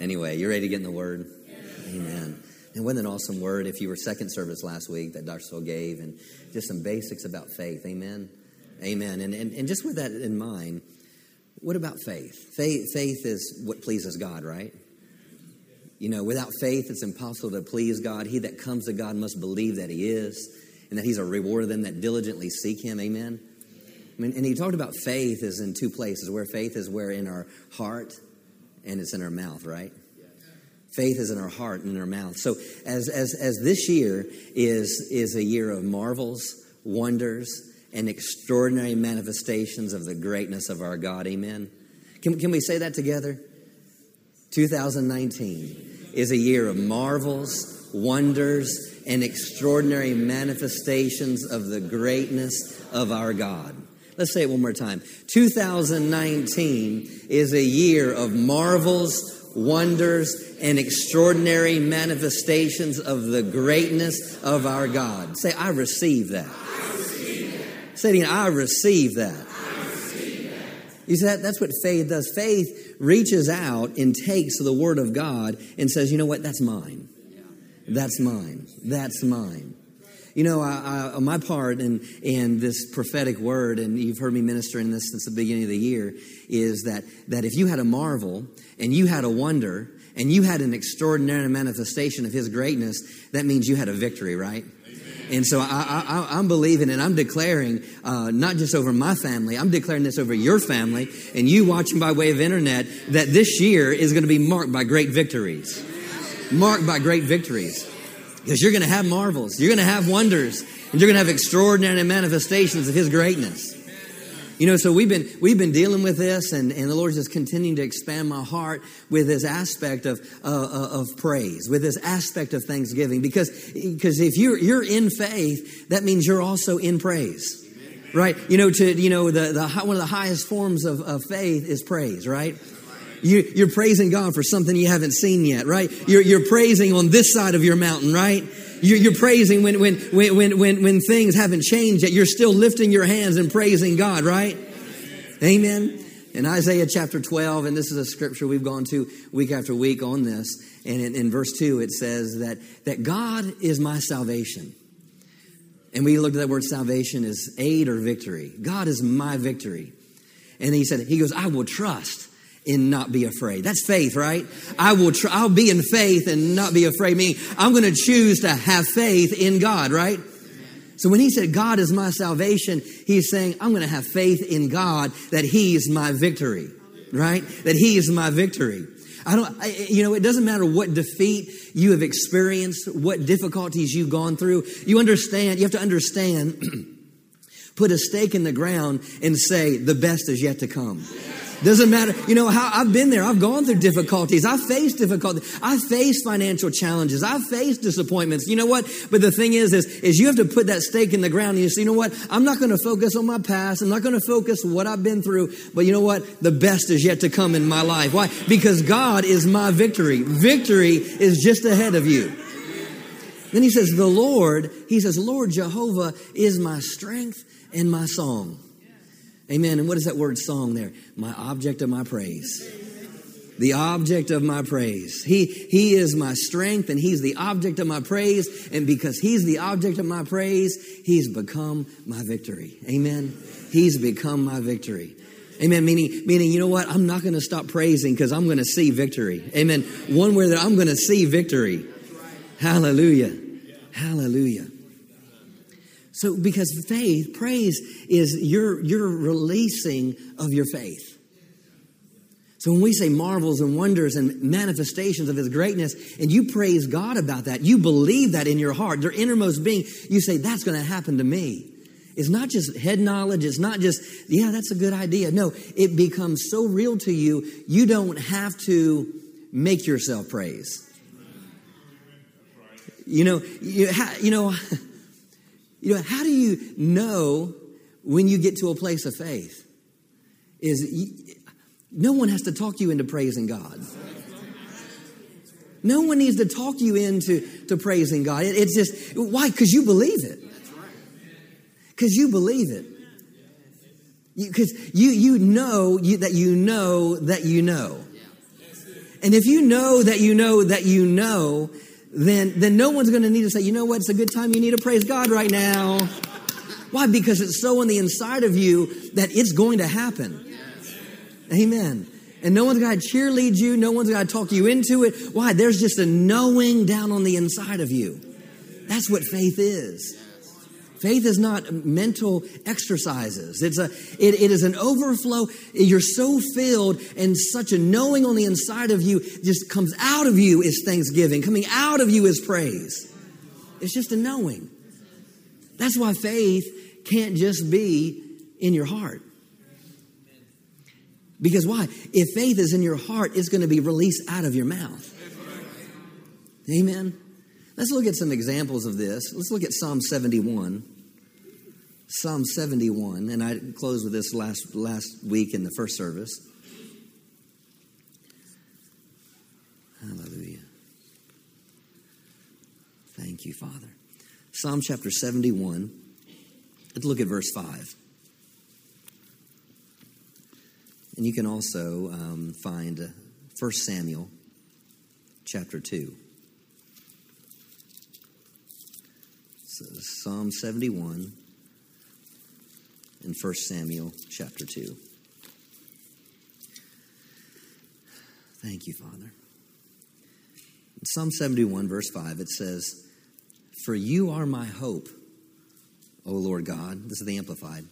Anyway, you're ready to get in the Word? Amen. And wasn't an awesome word if you were second service last week that Dr. Savelle gave and just some basics about faith. Amen. Amen. And, and, and just with that in mind, what about faith? faith? Faith is what pleases God, right? You know, without faith, it's impossible to please God. He that comes to God must believe that He is and that He's a rewarder of them that diligently seek Him. Amen. I mean, and he talked about faith is in two places. Where faith is where in our heart and it's in our mouth, right? Faith is in our heart and in our mouth. So as, as, as this year is, is a year of marvels, wonders, and extraordinary manifestations of the greatness of our God, amen? Can, can we say that together? 2019 is a year of marvels, wonders, and extraordinary manifestations of the greatness of our God. Let's say it one more time. 2019 is a year of marvels, wonders, and extraordinary manifestations of the greatness of our God. Say, I receive that. I receive. Say again, I receive that. I receive that. You see, that, that's what faith does. Faith reaches out and takes the Word of God and says, you know what, that's mine. That's mine. That's mine. You know, I, I, my part in, in this prophetic word, and you've heard me ministering this since the beginning of the year, is that, that if you had a marvel and you had a wonder and you had an extraordinary manifestation of His greatness, that means you had a victory, right? And so I, am believing and I'm declaring, uh, not just over my family, I'm declaring this over your family and you watching by way of internet, that this year is going to be marked by great victories. Marked by great victories. Because you're going to have marvels, you're going to have wonders, and you're going to have extraordinary manifestations of His greatness. You know, so we've been we've been dealing with this, and, and the Lord's just continuing to expand my heart with this aspect of uh, uh, of praise, with this aspect of thanksgiving. Because because if you're you're in faith, that means you're also in praise, right? You know, to you know the, the one of the highest forms of, of faith is praise, right? You, are praising God for something you haven't seen yet, right? You're, you're praising on this side of your mountain, right? You're, you're praising when, when, when, when, when things haven't changed yet. You're still lifting your hands and praising God, right? Amen. In Isaiah chapter 12, and this is a scripture we've gone to week after week on this, and in, in verse 2 it says that, that God is my salvation. And we looked at that word salvation as aid or victory. God is my victory. And he said, He goes, I will trust and not be afraid. That's faith, right? I will try, I'll be in faith and not be afraid. Meaning I'm going to choose to have faith in God, right? So when he said God is my salvation, he's saying I'm going to have faith in God that he's my victory, right? That he is my victory. I don't, I, you know, it doesn't matter what defeat you have experienced, what difficulties you've gone through. You understand, you have to understand, put a stake in the ground and say, the best is yet to come. Doesn't matter. You know, how I've been there. I've gone through difficulties. I've faced difficulties. I've faced financial challenges. I've faced disappointments. You know what? But the thing is, is, is you have to put that stake in the ground and you say, you know what? I'm not going to focus on my past. I'm not going to focus what I've been through. But you know what? The best is yet to come in my life. Why? Because God is my victory. Victory is just ahead of you. Then he says, the Lord, he says, Lord Jehovah is my strength and my song. Amen. And what is that word song there? My object of my praise. The object of my praise. He, he is my strength and he's the object of my praise. And because he's the object of my praise, he's become my victory. Amen. He's become my victory. Amen. Meaning, meaning, you know what? I'm not going to stop praising because I'm going to see victory. Amen. One way that I'm going to see victory. Hallelujah. Hallelujah. So, because faith, praise is your, your releasing of your faith. So, when we say marvels and wonders and manifestations of His greatness, and you praise God about that, you believe that in your heart, your innermost being, you say, That's going to happen to me. It's not just head knowledge. It's not just, yeah, that's a good idea. No, it becomes so real to you, you don't have to make yourself praise. You know, you, you know, You know, how do you know when you get to a place of faith? Is you, no one has to talk you into praising God. No one needs to talk you into to praising God. It, it's just why? Because you believe it. Because you believe it. Because you, you, you know you, that you know that you know. And if you know that you know that you know, then, then no one's going to need to say, you know what, it's a good time you need to praise God right now. Why? Because it's so on the inside of you that it's going to happen. Amen. And no one's got to cheerlead you. No one's got to talk you into it. Why? There's just a knowing down on the inside of you. That's what faith is. Faith is not mental exercises. It's a, it, it is an overflow. You're so filled and such a knowing on the inside of you just comes out of you is thanksgiving. Coming out of you is praise. It's just a knowing. That's why faith can't just be in your heart. Because why? If faith is in your heart, it's going to be released out of your mouth. Amen. Let's look at some examples of this. Let's look at Psalm 71. Psalm 71, and I closed with this last last week in the first service. Hallelujah. Thank you, Father. Psalm chapter 71. Let's look at verse 5. And you can also um, find uh, 1 Samuel chapter 2. So Psalm 71 and 1 Samuel chapter 2. Thank you, Father. In Psalm 71, verse 5, it says, For you are my hope, O Lord God. This is the Amplified.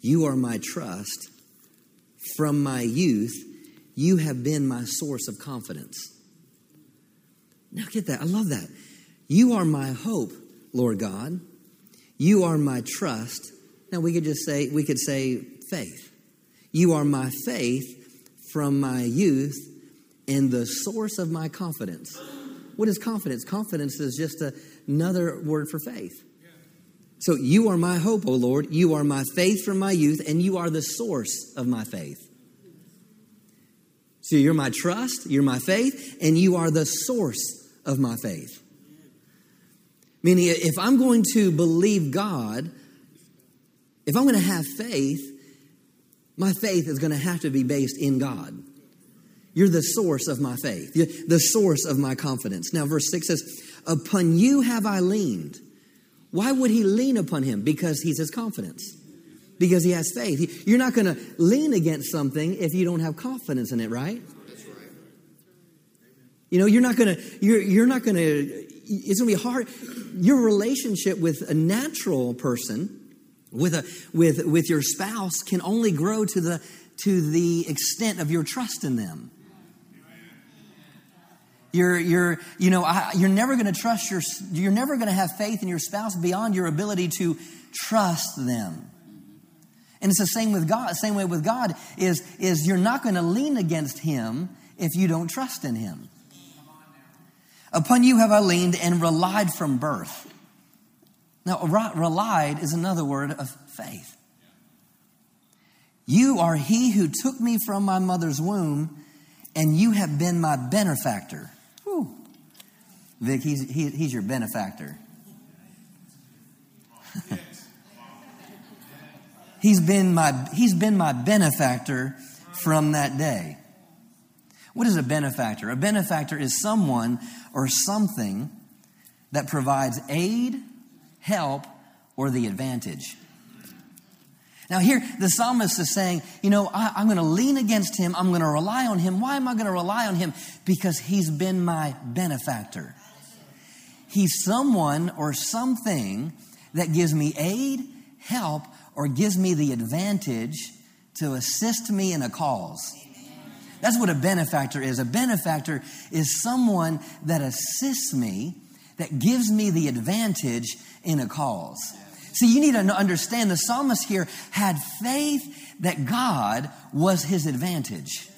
You are my trust. From my youth, you have been my source of confidence. Now, get that. I love that. You are my hope, Lord God. You are my trust. Now, we could just say, we could say faith. You are my faith from my youth and the source of my confidence. What is confidence? Confidence is just a, another word for faith. So you are my hope, O Lord. You are my faith from my youth, and you are the source of my faith. So you're my trust, you're my faith, and you are the source of my faith. Meaning, if I'm going to believe God, if I'm going to have faith, my faith is going to have to be based in God. You're the source of my faith, the source of my confidence. Now, verse 6 says, Upon you have I leaned. Why would he lean upon him? Because he's his confidence. Because he has faith. You're not going to lean against something if you don't have confidence in it, right? You know, you're not to, you're, you're not to, it's to be hard. Your relationship with a natural person, with, a, with, with your spouse, can only grow to the, to the extent of your trust in them. You're, you're, you know, I, you're never going to trust your, you're never going to have faith in your spouse beyond your ability to trust them. And it's the same with God. Same way with God is, is you're not going to lean against Him if you don't trust in Him. Upon you have I leaned and relied from birth. Now, relied is another word of faith. You are he who took me from my mother's womb, and you have been my benefactor. Whew. Vic, he's, he, he's your benefactor. he's, been my, he's been my benefactor from that day. What is a benefactor? A benefactor is someone or something that provides aid, help, or the advantage. Now, here the psalmist is saying, you know, I, am going to lean against him. I'm going to rely on him. Why am I going to rely on him? Because he's been my benefactor. He's someone or something that gives me aid, help, or gives me the advantage to assist me in a cause. That's what a benefactor is. A benefactor is someone that assists me, that gives me the advantage in a cause. See, you need to understand the psalmist here had faith that God was his advantage.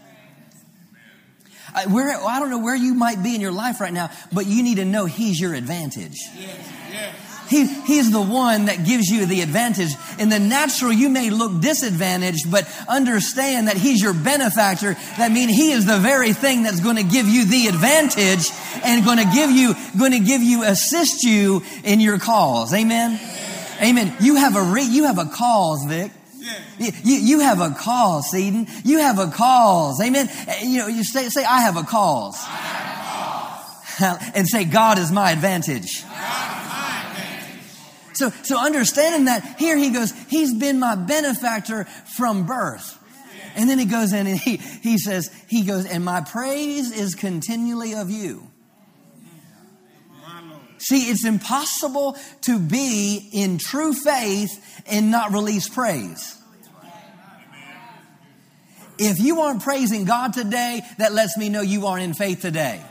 I, where, I don't know where you might be in your life right now, but you need to know he's your advantage. Yes, yes. He, he's the one that gives you the advantage. In the natural, you may look disadvantaged, but understand that He's your benefactor. That means He is the very thing that's going to give you the advantage and going to give you, going to give you, assist you in your cause. Amen. Amen. You have a re, you have a cause, Vic. You, you, you have a cause, Eden. You have a cause. Amen. Eh, you know, you say, say I have a cause. and say, God is my advantage. So, so understanding that here he goes, he's been my benefactor from birth. And then he goes in and he, he says, he goes, and my praise is continually of you. See, it's impossible to be in true faith and not release praise. If you aren't praising God today, that lets me know you aren't in faith today.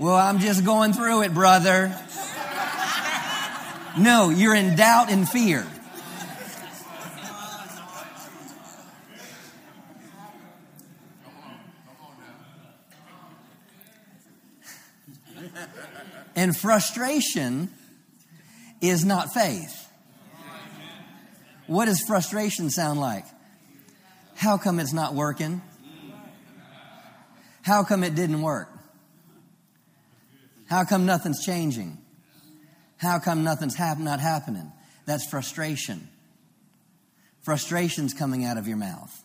Well, I'm just going through it, brother. No, you're in doubt and fear. And frustration is not faith. What does frustration sound like? How come it's not working? How come it didn't work? How come nothing's changing? How come nothing's hap- not happening? That's frustration. Frustration's coming out of your mouth.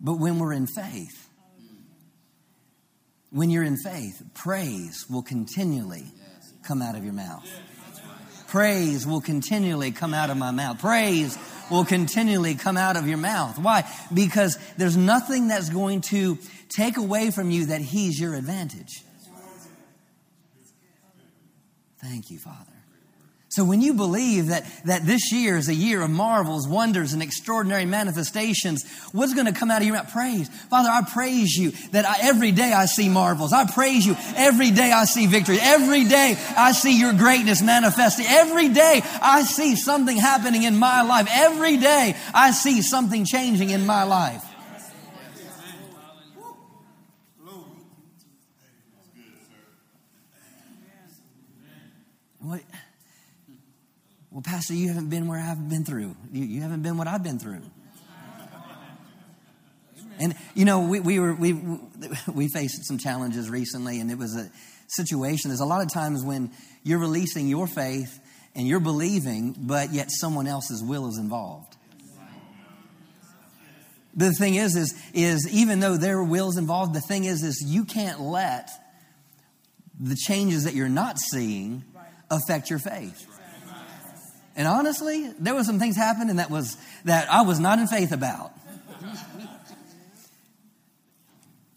But when we're in faith, when you're in faith, praise will continually come out of your mouth. Praise will continually come out of my mouth. Praise will continually come out of your mouth. Why? Because there's nothing that's going to take away from you that He's your advantage. Thank you, Father. So when you believe that, that this year is a year of marvels, wonders, and extraordinary manifestations, what's going to come out of your mouth? Praise. Father, I praise you that I, every day I see marvels. I praise you every day I see victory. Every day I see your greatness manifesting. Every day I see something happening in my life. Every day I see something changing in my life. What? Well, Pastor, you haven't been where I've been through. You, you haven't been what I've been through. And you know, we, we were we we faced some challenges recently, and it was a situation. There's a lot of times when you're releasing your faith and you're believing, but yet someone else's will is involved. The thing is, is, is even though their will is involved, the thing is, is you can't let the changes that you're not seeing affect your faith. And honestly, there were some things happening that was that I was not in faith about.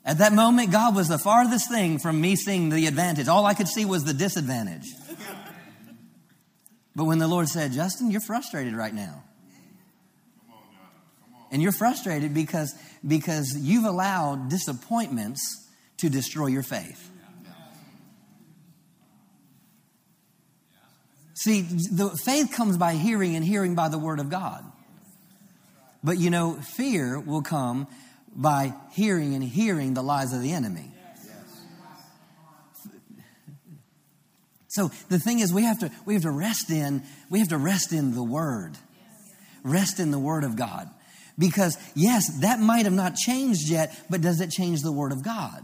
At that moment, God was the farthest thing from me seeing the advantage. All I could see was the disadvantage. But when the Lord said, Justin, you're frustrated right now. And you're frustrated because, because you've allowed disappointments to destroy your faith. See, the faith comes by hearing and hearing by the word of God. But you know, fear will come by hearing and hearing the lies of the enemy. So the thing is we have to we have to rest in we have to rest in the word. Rest in the word of God. Because yes, that might have not changed yet, but does it change the word of God?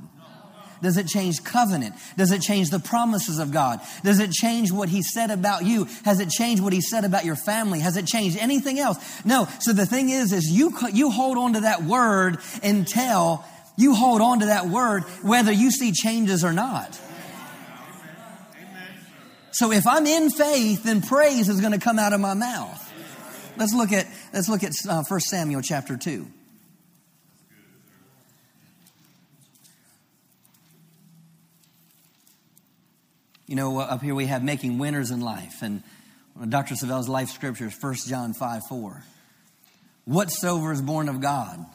Does it change covenant? Does it change the promises of God? Does it change what He said about you? Has it changed what He said about your family? Has it changed anything else? No. So the thing is, is you, you hold on to that word until you hold on to that word whether you see changes or not. So if I'm in faith, then praise is going to come out of my mouth. Let's look at, let's look at uh, 1 Samuel chapter 2. You know, uh, up here we have making winners in life. And Dr. Savelle's life scripture is 1 John 5 4. Whatsoever is born of God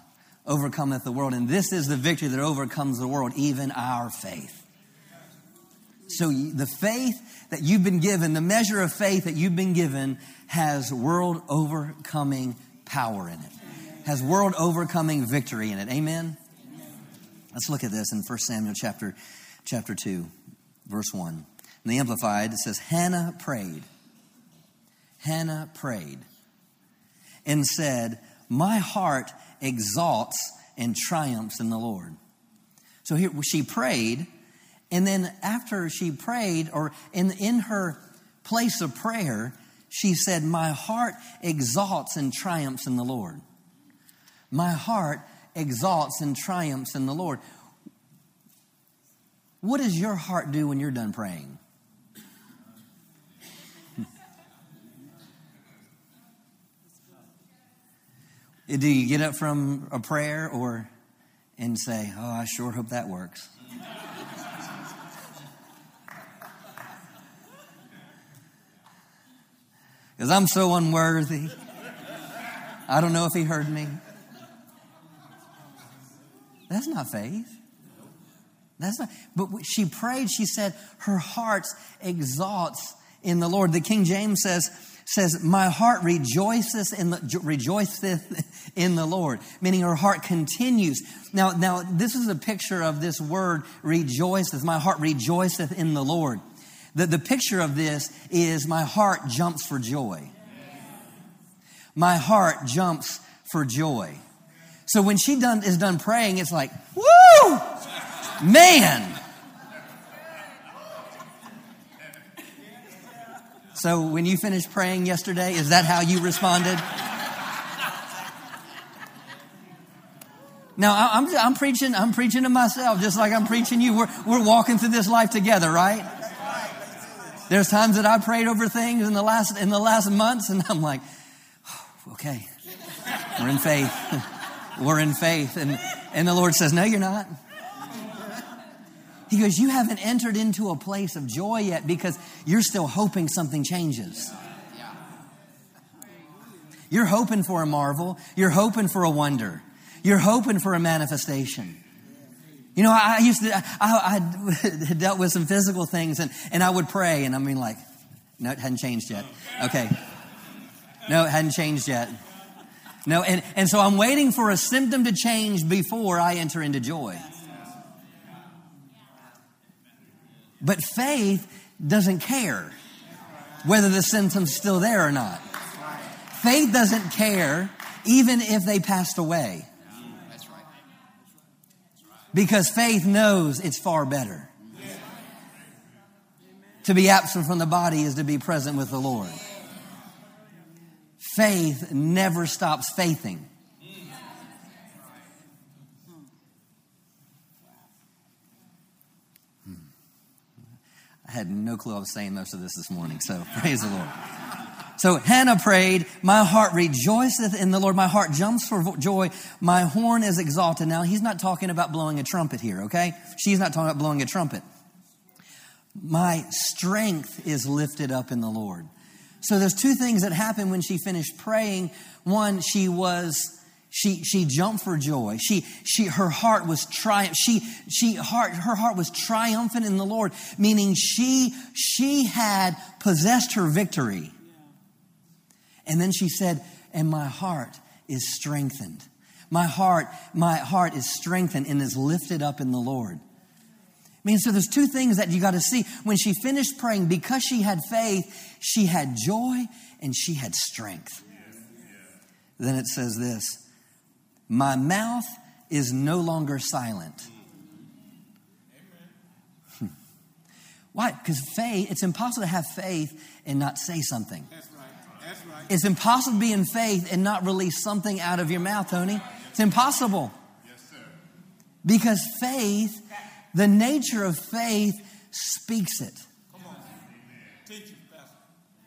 overcometh the world. And this is the victory that overcomes the world, even our faith. So the faith that you've been given, the measure of faith that you've been given, has world overcoming power in it, has world overcoming victory in it. Amen? Let's look at this in 1 Samuel chapter, chapter 2, verse 1. In the Amplified, it says, Hannah prayed. Hannah prayed and said, My heart exalts and triumphs in the Lord. So here she prayed, and then after she prayed, or in, in her place of prayer, she said, My heart exalts and triumphs in the Lord. My heart exalts and triumphs in the Lord. What does your heart do when you're done praying? Do you get up from a prayer or and say, Oh, I sure hope that works? Because I'm so unworthy. I don't know if he heard me. That's not faith. That's not, but she prayed, she said, her heart exalts in the Lord. The King James says, says, My heart rejoiceth in the rejoiceth in the Lord, meaning her heart continues. Now, now this is a picture of this word rejoiceth. My heart rejoiceth in the Lord. The, the picture of this is my heart jumps for joy. My heart jumps for joy. So when she done is done praying, it's like, woo! Man! So when you finished praying yesterday, is that how you responded? Now I'm, I'm preaching. I'm preaching to myself, just like I'm preaching you. We're we're walking through this life together, right? There's times that I prayed over things in the last in the last months, and I'm like, oh, okay, we're in faith. we're in faith, and and the Lord says, no, you're not. He goes, You haven't entered into a place of joy yet because you're still hoping something changes. You're hoping for a marvel. You're hoping for a wonder. You're hoping for a manifestation. You know, I, used to, I, I dealt with some physical things and, and I would pray and I mean, like, no, it hadn't changed yet. Okay. No, it hadn't changed yet. No, and, and so I'm waiting for a symptom to change before I enter into joy. But faith doesn't care whether the symptom's still there or not. Faith doesn't care even if they passed away. Because faith knows it's far better. To be absent from the body is to be present with the Lord. Faith never stops faithing. Had no clue I was saying most of this this morning, so praise the Lord. So Hannah prayed, My heart rejoiceth in the Lord. My heart jumps for joy. My horn is exalted. Now, he's not talking about blowing a trumpet here, okay? She's not talking about blowing a trumpet. My strength is lifted up in the Lord. So there's two things that happened when she finished praying. One, she was she, she jumped for joy. She, she, her heart was triumph. She, she, heart, her heart was triumphant in the Lord, meaning she, she had possessed her victory. And then she said, and my heart is strengthened. My heart, my heart is strengthened and is lifted up in the Lord. I mean, so there's two things that you got to see. When she finished praying, because she had faith, she had joy and she had strength. Then it says this my mouth is no longer silent. Hmm. Why? Because faith, it's impossible to have faith and not say something. That's right. That's right. It's impossible to be in faith and not release something out of your mouth, Tony. It's impossible. Yes, sir. Because faith, the nature of faith speaks it.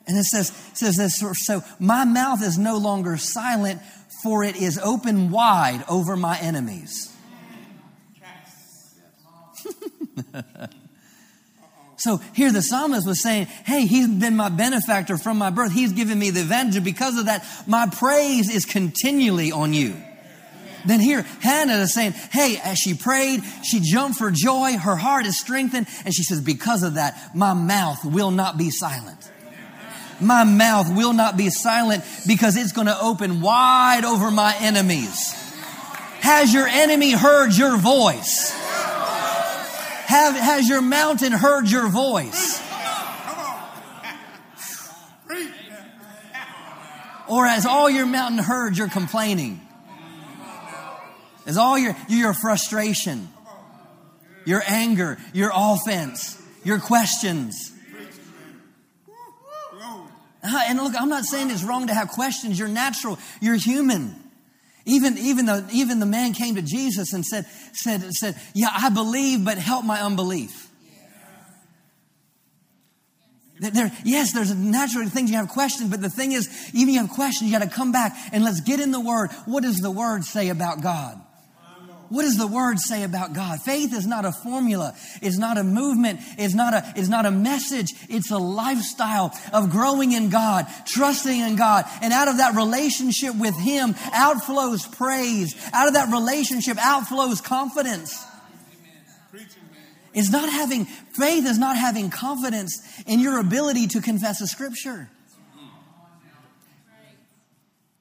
And it says, it says this, so my mouth is no longer silent, for it is open wide over my enemies. so here the psalmist was saying, Hey, he's been my benefactor from my birth. He's given me the advantage. Because of that, my praise is continually on you. Then here, Hannah is saying, Hey, as she prayed, she jumped for joy. Her heart is strengthened. And she says, Because of that, my mouth will not be silent my mouth will not be silent because it's going to open wide over my enemies. Has your enemy heard your voice? Have, has your mountain heard your voice? Or has all your mountain heard your complaining? Is all your, your frustration, your anger, your offense, your questions? Uh-huh, and look, I'm not saying it's wrong to have questions. You're natural. You're human. Even, even, the, even the man came to Jesus and said, said, said, Yeah, I believe, but help my unbelief. There, yes, there's naturally things you have questions, but the thing is, even you have questions, you got to come back and let's get in the Word. What does the Word say about God? What does the word say about God? Faith is not a formula. It's not a movement. It's not a, it's not a message. It's a lifestyle of growing in God, trusting in God. And out of that relationship with Him outflows praise. Out of that relationship outflows confidence. It's not having, faith is not having confidence in your ability to confess a scripture.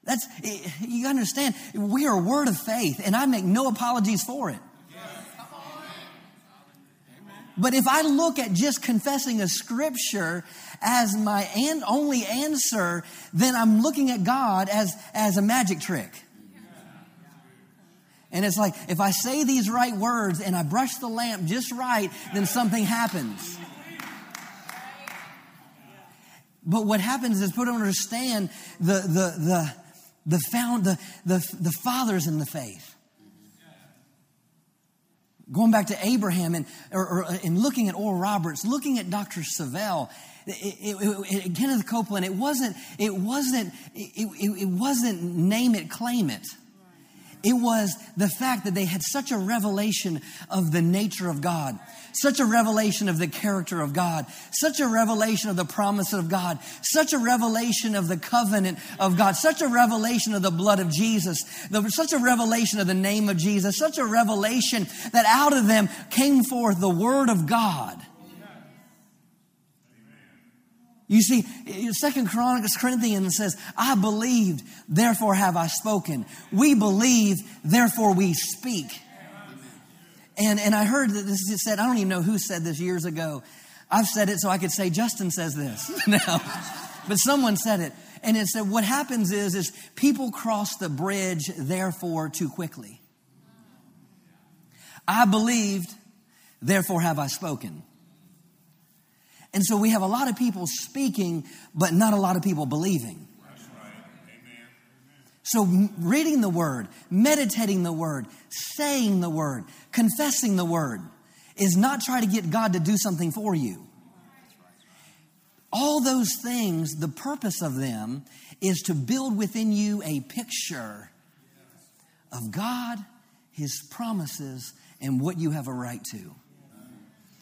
That's, eh, you understand, we are a word of faith, and I make no apologies for it. But if I look at just confessing a scripture as my and only answer, then I'm looking at God as, as a magic trick. And it's like, if I say these right words and I brush the lamp just right, then something happens. But what happens is don't understand the, the, the, the, found, the, the, the fathers in the faith. Going back to Abraham and, or, or, and looking at Oral Roberts, looking at Dr. Savelle, it, it, it, Kenneth Copeland, it wasn't, it wasn't, it, it wasn't name it, claim it. It was the fact that they had such a revelation of the nature of God, such a revelation of the character of God, such a revelation of the promise of God, such a revelation of the covenant of God, such a revelation of the blood of Jesus, such a revelation of the name of Jesus, such a revelation that out of them came forth the word of God. You see, Second Corinthians says, I believed, therefore have I spoken. We believe, therefore we speak. And, and I heard that this is said, I don't even know who said this years ago. I've said it so I could say, Justin says this now. but someone said it. And it said, what happens is, is people cross the bridge, therefore, too quickly. I believed, therefore have I spoken. And so we have a lot of people speaking, but not a lot of people believing. So, reading the word, meditating the word, saying the word, confessing the word is not try to get God to do something for you. All those things, the purpose of them is to build within you a picture of God, His promises, and what you have a right to.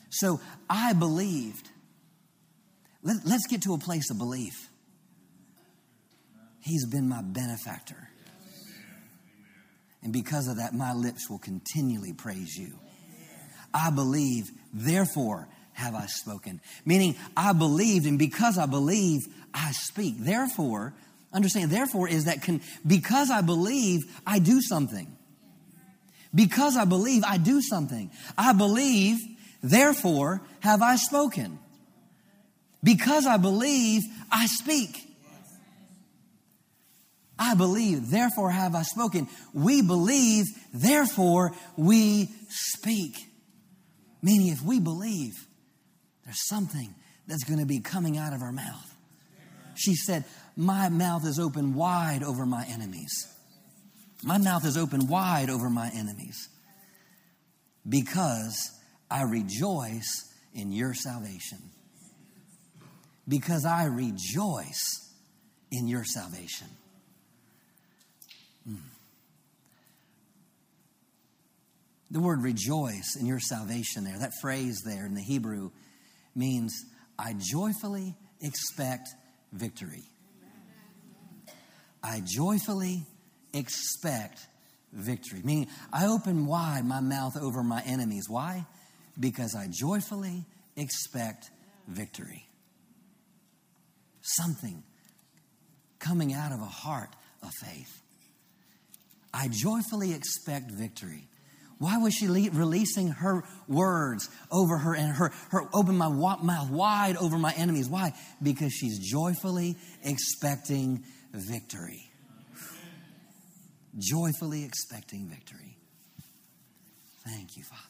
So, I believed let, us get to a place of belief. He's been my benefactor. And because of that, my lips will continually praise you. I believe, therefore have I spoken. Meaning, I believed, and because I believe, I speak. Therefore, understand, therefore is that can, because I believe, I do something. Because I believe, I do something. I believe, therefore have I spoken. Because I believe, I speak. I believe, therefore have I spoken. We believe, therefore we speak. Meaning, if we believe, there's something that's going to be coming out of our mouth. She said, My mouth is open wide over my enemies. My mouth is open wide over my enemies because I rejoice in your salvation because I rejoice in your salvation. The word rejoice in your salvation there, that phrase there in the Hebrew means I joyfully expect victory. I joyfully expect victory. Meaning, I open wide my mouth over my enemies. Why? Because I joyfully expect victory something coming out of a heart of faith. I joyfully expect victory. Why was she releasing her words over her and her, her open my mouth wide over my enemies? Why? Because she's joyfully expecting victory. Joyfully expecting victory. Thank you, Father.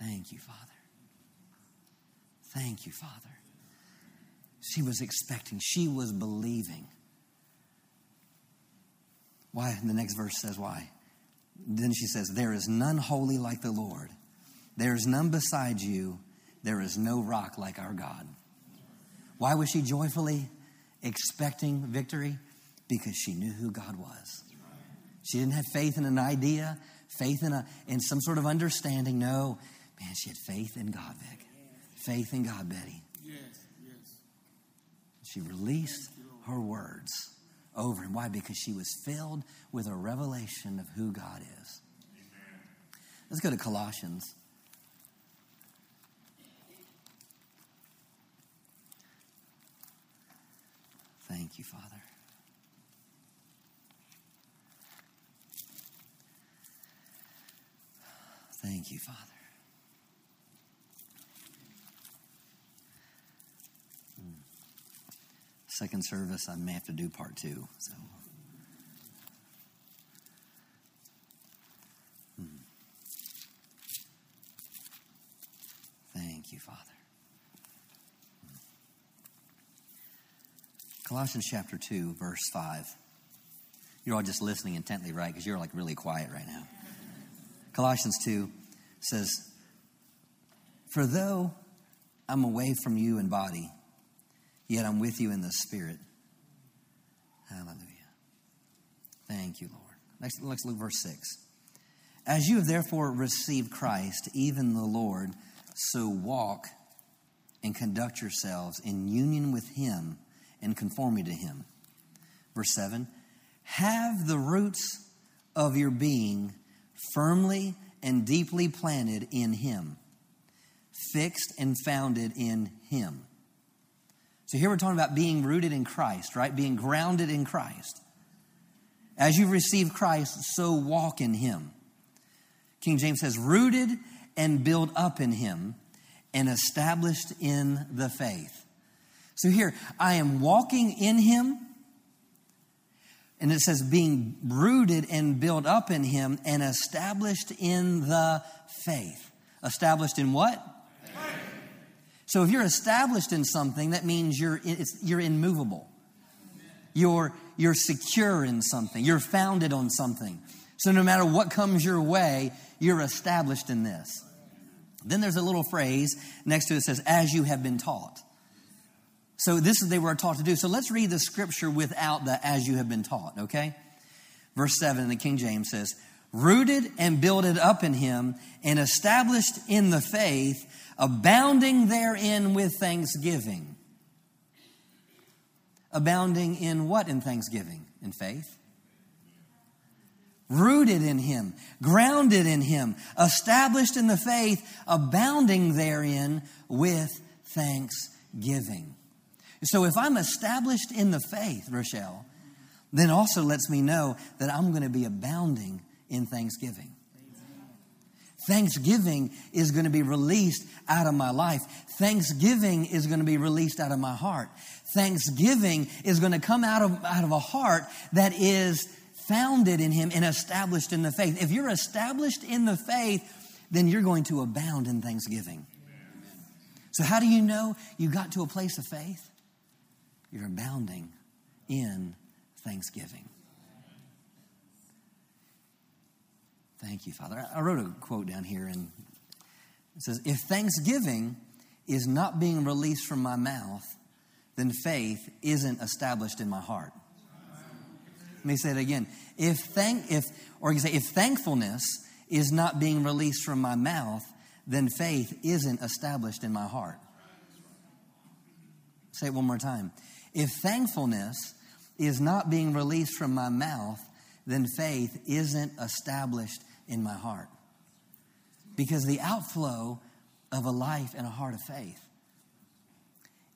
Thank you, Father. Thank you, Father. She was expecting, she was believing. Why? The next verse says why. Then she says, There is none holy like the Lord. There is none beside you. There is no rock like our God. Why was she joyfully expecting victory? Because she knew who God was. She didn't have faith in an idea, faith in, a, in some sort of understanding. No, man, she had faith in God, Vic. Faith in God, Betty. Yes, yes. She released her words over him. Why? Because she was filled with a revelation of who God is. Amen. Let's go to Colossians. Thank you, Father. Thank you, Father. Hmm. Second service, I may have to do part two. So. Hmm. Thank you, Father. Hmm. Colossians chapter 2, verse 5. You're all just listening intently, right? Because you're like really quiet right now. Colossians 2 says, For though I'm away from you in body, yet I'm with you in the spirit. Hallelujah. Thank you, Lord. Next, let's look verse 6. As you have therefore received Christ, even the Lord, so walk and conduct yourselves in union with him and conformity to him. Verse 7 Have the roots of your being firmly and deeply planted in Him, fixed and founded in Him. So here we're talking about being rooted in Christ, right? Being grounded in Christ. As you receive Christ, so walk in Him. King James says, rooted and built up in Him and established in the faith. So here, I am walking in Him and it says, being rooted and built up in him and established in the faith. Established in what? Faith. So if you're established in something, that means you're, you're immovable. You're, you're secure in something. You're founded on something. So no matter what comes your way, you're established in this. Then there's a little phrase next to it says, as you have been taught. So this is they were taught to do. So let's read the scripture without the as you have been taught, okay? Verse 7 in the King James says, rooted and builded up in him and established in the faith, abounding therein with thanksgiving. Abounding in what in thanksgiving? In faith? Rooted in him, grounded in him, established in the faith, abounding therein with thanksgiving. So if I'm established in the faith, Rochelle, then also lets me know that I'm going to be abounding in thanksgiving. Thanksgiving is going to be released out of my life. Thanksgiving is going to be released out of my heart. Thanksgiving is going to come out of, out of a heart that is founded in Him and established in the faith. If you're established in the faith, then you're going to abound in thanksgiving. So, how do you know you got to a place of faith? you're abounding in thanksgiving. Thank you, Father. I wrote a quote down here, and it says, If thanksgiving is not being released from my mouth, then faith isn't established in my heart. Let me say it again. If thank if or you say if thankfulness is not being released from my mouth, then faith isn't established in my heart. Say it one more time. If thankfulness is not being released from my mouth, then faith isn't established in my heart. Because the outflow of a life and a heart of faith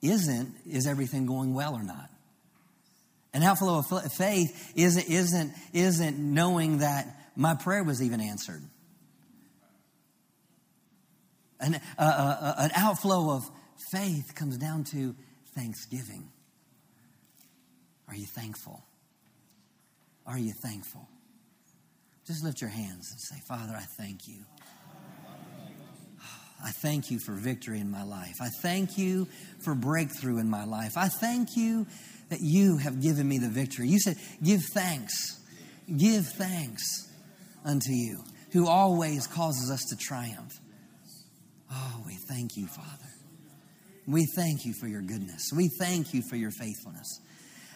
isn't is everything going well or not. An outflow of faith isn't, isn't, isn't knowing that my prayer was even answered. An, uh, uh, an outflow of faith comes down to thanksgiving. Are you thankful? Are you thankful? Just lift your hands and say, Father, I thank you. I thank you for victory in my life. I thank you for breakthrough in my life. I thank you that you have given me the victory. You said, Give thanks. Give thanks unto you, who always causes us to triumph. Oh, we thank you, Father. We thank you for your goodness. We thank you for your faithfulness.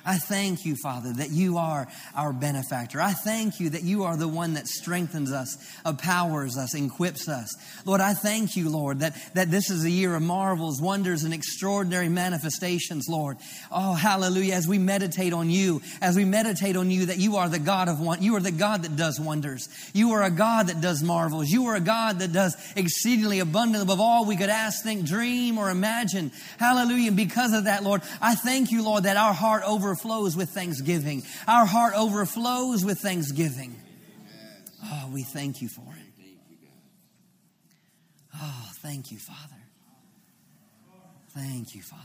I thank you, Father, that you are our benefactor. I thank you that you are the one that strengthens us, empowers us, equips us. Lord, I thank you, Lord, that, that this is a year of marvels, wonders, and extraordinary manifestations, Lord. Oh, hallelujah. As we meditate on you, as we meditate on you, that you are the God of one, you are the God that does wonders. You are a God that does marvels. You are a God that does exceedingly abundant above all we could ask, think, dream, or imagine. Hallelujah. And because of that, Lord, I thank you, Lord, that our heart over overflows with thanksgiving. Our heart overflows with thanksgiving. Oh, we thank you for it. Oh, thank you, Father. Thank you, Father.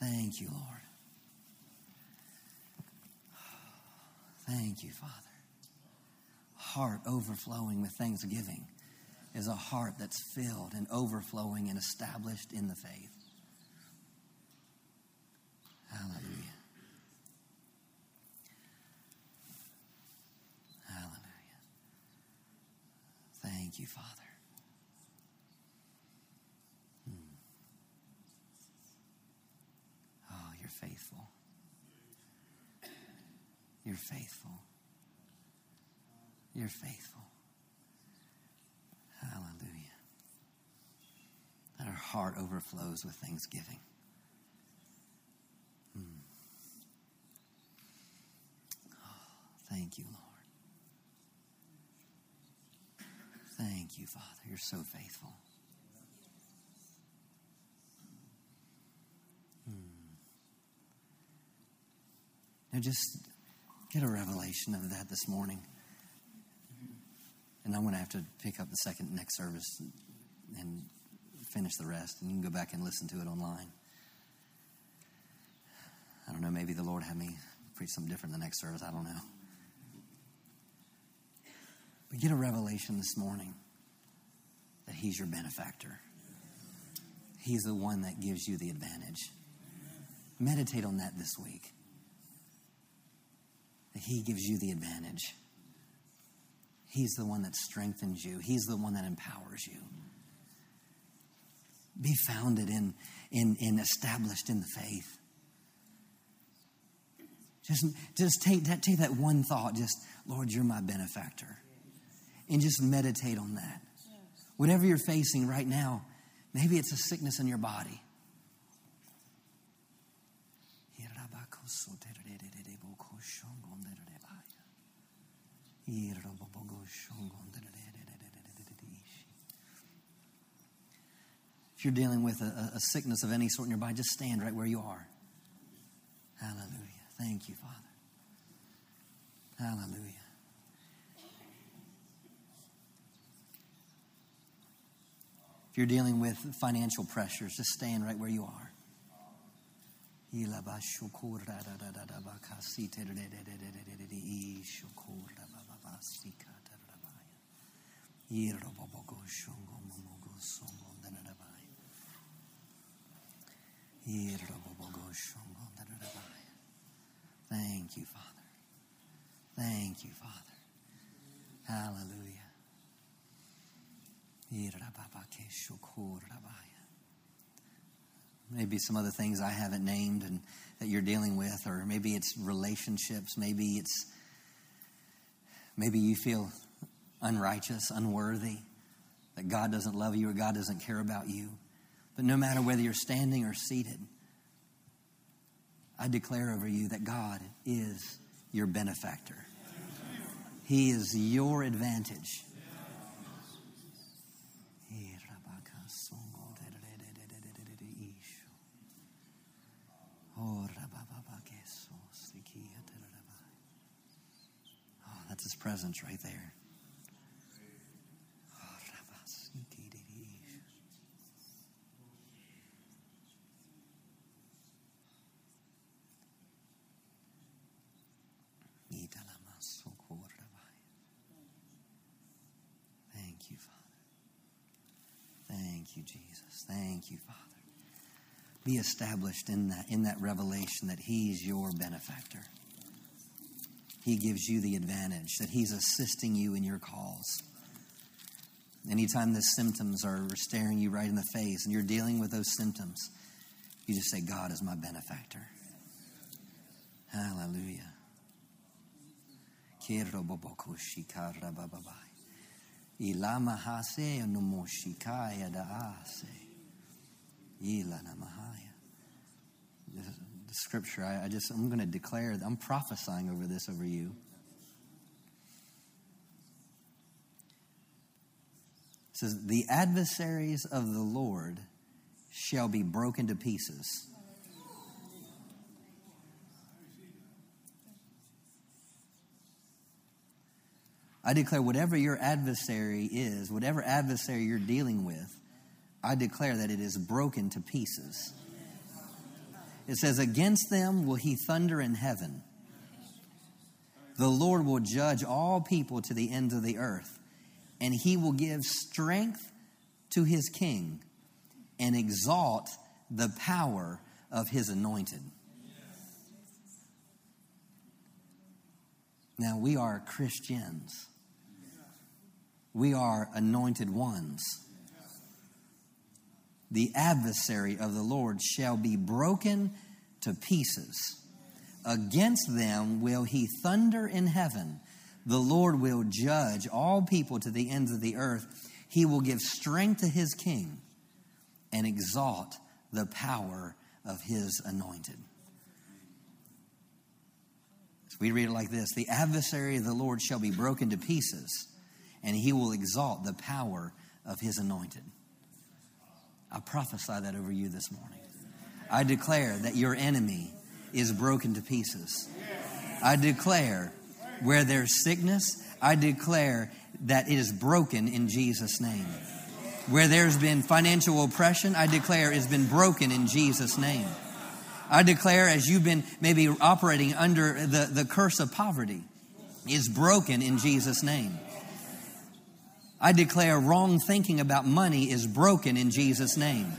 Thank you, Lord. Thank you, Father. Heart overflowing with thanksgiving is a heart that's filled and overflowing and established in the faith. Hallelujah. Hallelujah. Thank you, Father. Hmm. Oh, you're faithful. You're faithful. You're faithful. Hallelujah. That our heart overflows with thanksgiving. Thank you, Lord. Thank you, Father. You're so faithful. Hmm. Now, just get a revelation of that this morning. And I'm going to have to pick up the second next service and finish the rest. And you can go back and listen to it online. I don't know, maybe the Lord had me preach something different the next service. I don't know. But get a revelation this morning that He's your benefactor. He's the one that gives you the advantage. Meditate on that this week. That He gives you the advantage. He's the one that strengthens you, He's the one that empowers you. Be founded in, in, in established in the faith. Just, just take, that, take that one thought, just, Lord, you're my benefactor and just meditate on that. Whatever you're facing right now, maybe it's a sickness in your body. If you're dealing with a, a, sickness of any sort in your body, just stand right where you are. Hallelujah. Thank you, Father. Hallelujah. If you're dealing with financial pressures, just stand right where you are. Thank you, Father. Thank you, Father. Hallelujah. Maybe some other things I haven't named and that you're dealing with, or maybe it's relationships, maybe it's maybe you feel unrighteous, unworthy, that God doesn't love you or God doesn't care about you. But no matter whether you're standing or seated, I declare over you that God is your benefactor. He is your advantage. Oh, that's his presence right there. Thank you, Father. Thank you, Jesus. Thank you, Father. Be established in that, in that revelation that He's your benefactor. He gives you the advantage, that He's assisting you in your calls. Anytime the symptoms are staring you right in the face and you're dealing with those symptoms, you just say, God is my benefactor. Hallelujah. Ilama hase no moshikaya da ase. The, the scripture, I, I just, I'm going to declare, I'm prophesying over this over you. It says, The adversaries of the Lord shall be broken to pieces. I declare whatever your adversary is, whatever adversary you're dealing with, I declare that it is broken to pieces. It says, Against them will he thunder in heaven. The Lord will judge all people to the ends of the earth, and he will give strength to his king and exalt the power of his anointed. Now, we are Christians. We are anointed ones. The adversary of the Lord shall be broken to pieces. Against them will he thunder in heaven. The Lord will judge all people to the ends of the earth. He will give strength to his king and exalt the power of his anointed. So we read it like this The adversary of the Lord shall be broken to pieces and he will exalt the power of his anointed. I prophesy that over you this morning. I declare that your enemy is broken to pieces. I declare where there's sickness, I declare that it is broken in Jesus' name. Where there's been financial oppression, I declare it's been broken in Jesus' name. I declare as you've been maybe operating under the, the curse of poverty, is broken in Jesus' name. I declare wrong thinking about money is broken in Jesus' name.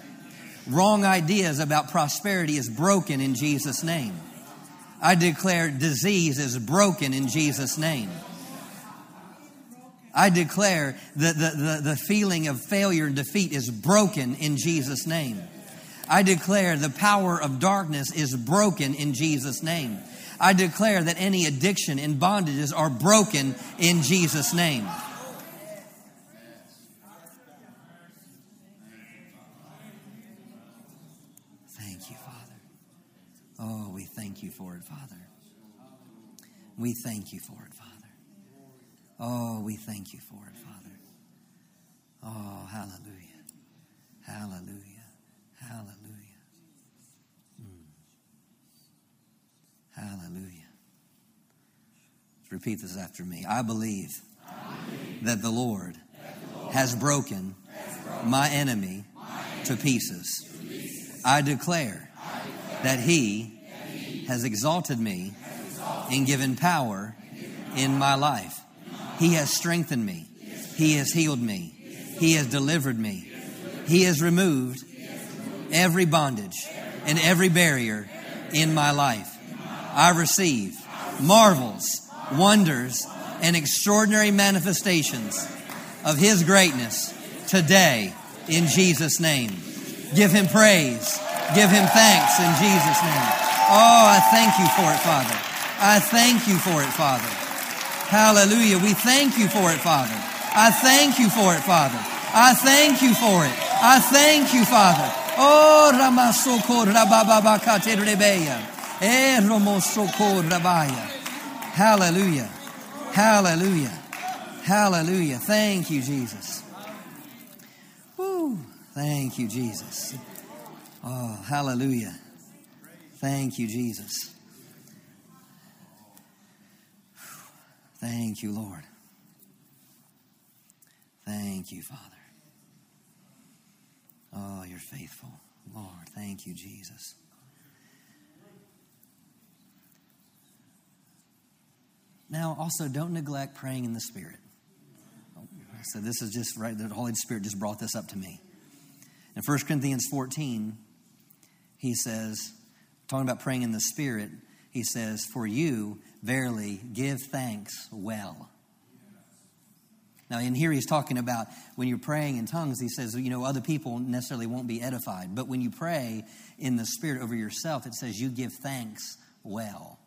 Wrong ideas about prosperity is broken in Jesus' name. I declare disease is broken in Jesus' name. I declare that the, the, the feeling of failure and defeat is broken in Jesus' name. I declare the power of darkness is broken in Jesus' name. I declare that any addiction and bondages are broken in Jesus' name. You for it, Father. We thank you for it, Father. Oh, we thank you for it, Father. Oh, hallelujah. Hallelujah. Hallelujah. Mm. Hallelujah. Repeat this after me. I believe, I believe that, the Lord, that the Lord has broken, has broken my enemy, my enemy to, pieces. to pieces. I declare, I declare that he has exalted me and given power in my life. He has strengthened me. He has healed me. He has delivered me. He has removed every bondage and every barrier in my life. I receive marvels, wonders, and extraordinary manifestations of His greatness today in Jesus' name. Give Him praise. Give Him thanks in Jesus' name. Oh, I thank you for it, Father. I thank you for it, Father. Hallelujah. We thank you for it, Father. I thank you for it, Father. I thank you for it. I thank you, Father. Oh, Ramasoko Rabababakate Rebeya. Eh, Romosoko Rabaya. Hallelujah. Hallelujah. Hallelujah. Thank you, Jesus. Woo. Thank you, Jesus. Oh, hallelujah. Thank you, Jesus. Thank you, Lord. Thank you, Father. Oh, you're faithful. Lord, thank you, Jesus. Now, also, don't neglect praying in the Spirit. So, this is just right, the Holy Spirit just brought this up to me. In 1 Corinthians 14, he says, talking about praying in the Spirit, he says, For you, verily, give thanks well. Now, in here, he's talking about when you're praying in tongues, he says, you know, other people necessarily won't be edified. But when you pray in the Spirit over yourself, it says, you give thanks well.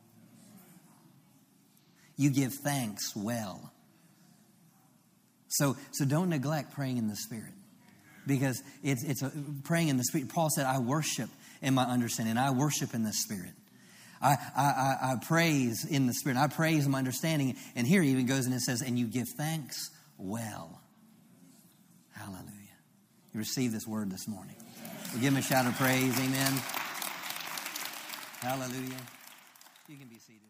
You give thanks well. So, so don't neglect praying in the Spirit because it's, it's a, praying in the Spirit. Paul said, I worship in my understanding, I worship in the Spirit. I, I, I, praise in the Spirit. I praise in my understanding. And here he even goes and it says, and you give thanks well. Hallelujah. You receive this word this morning. We'll give him a shout of praise. Amen. Hallelujah. You can be seated.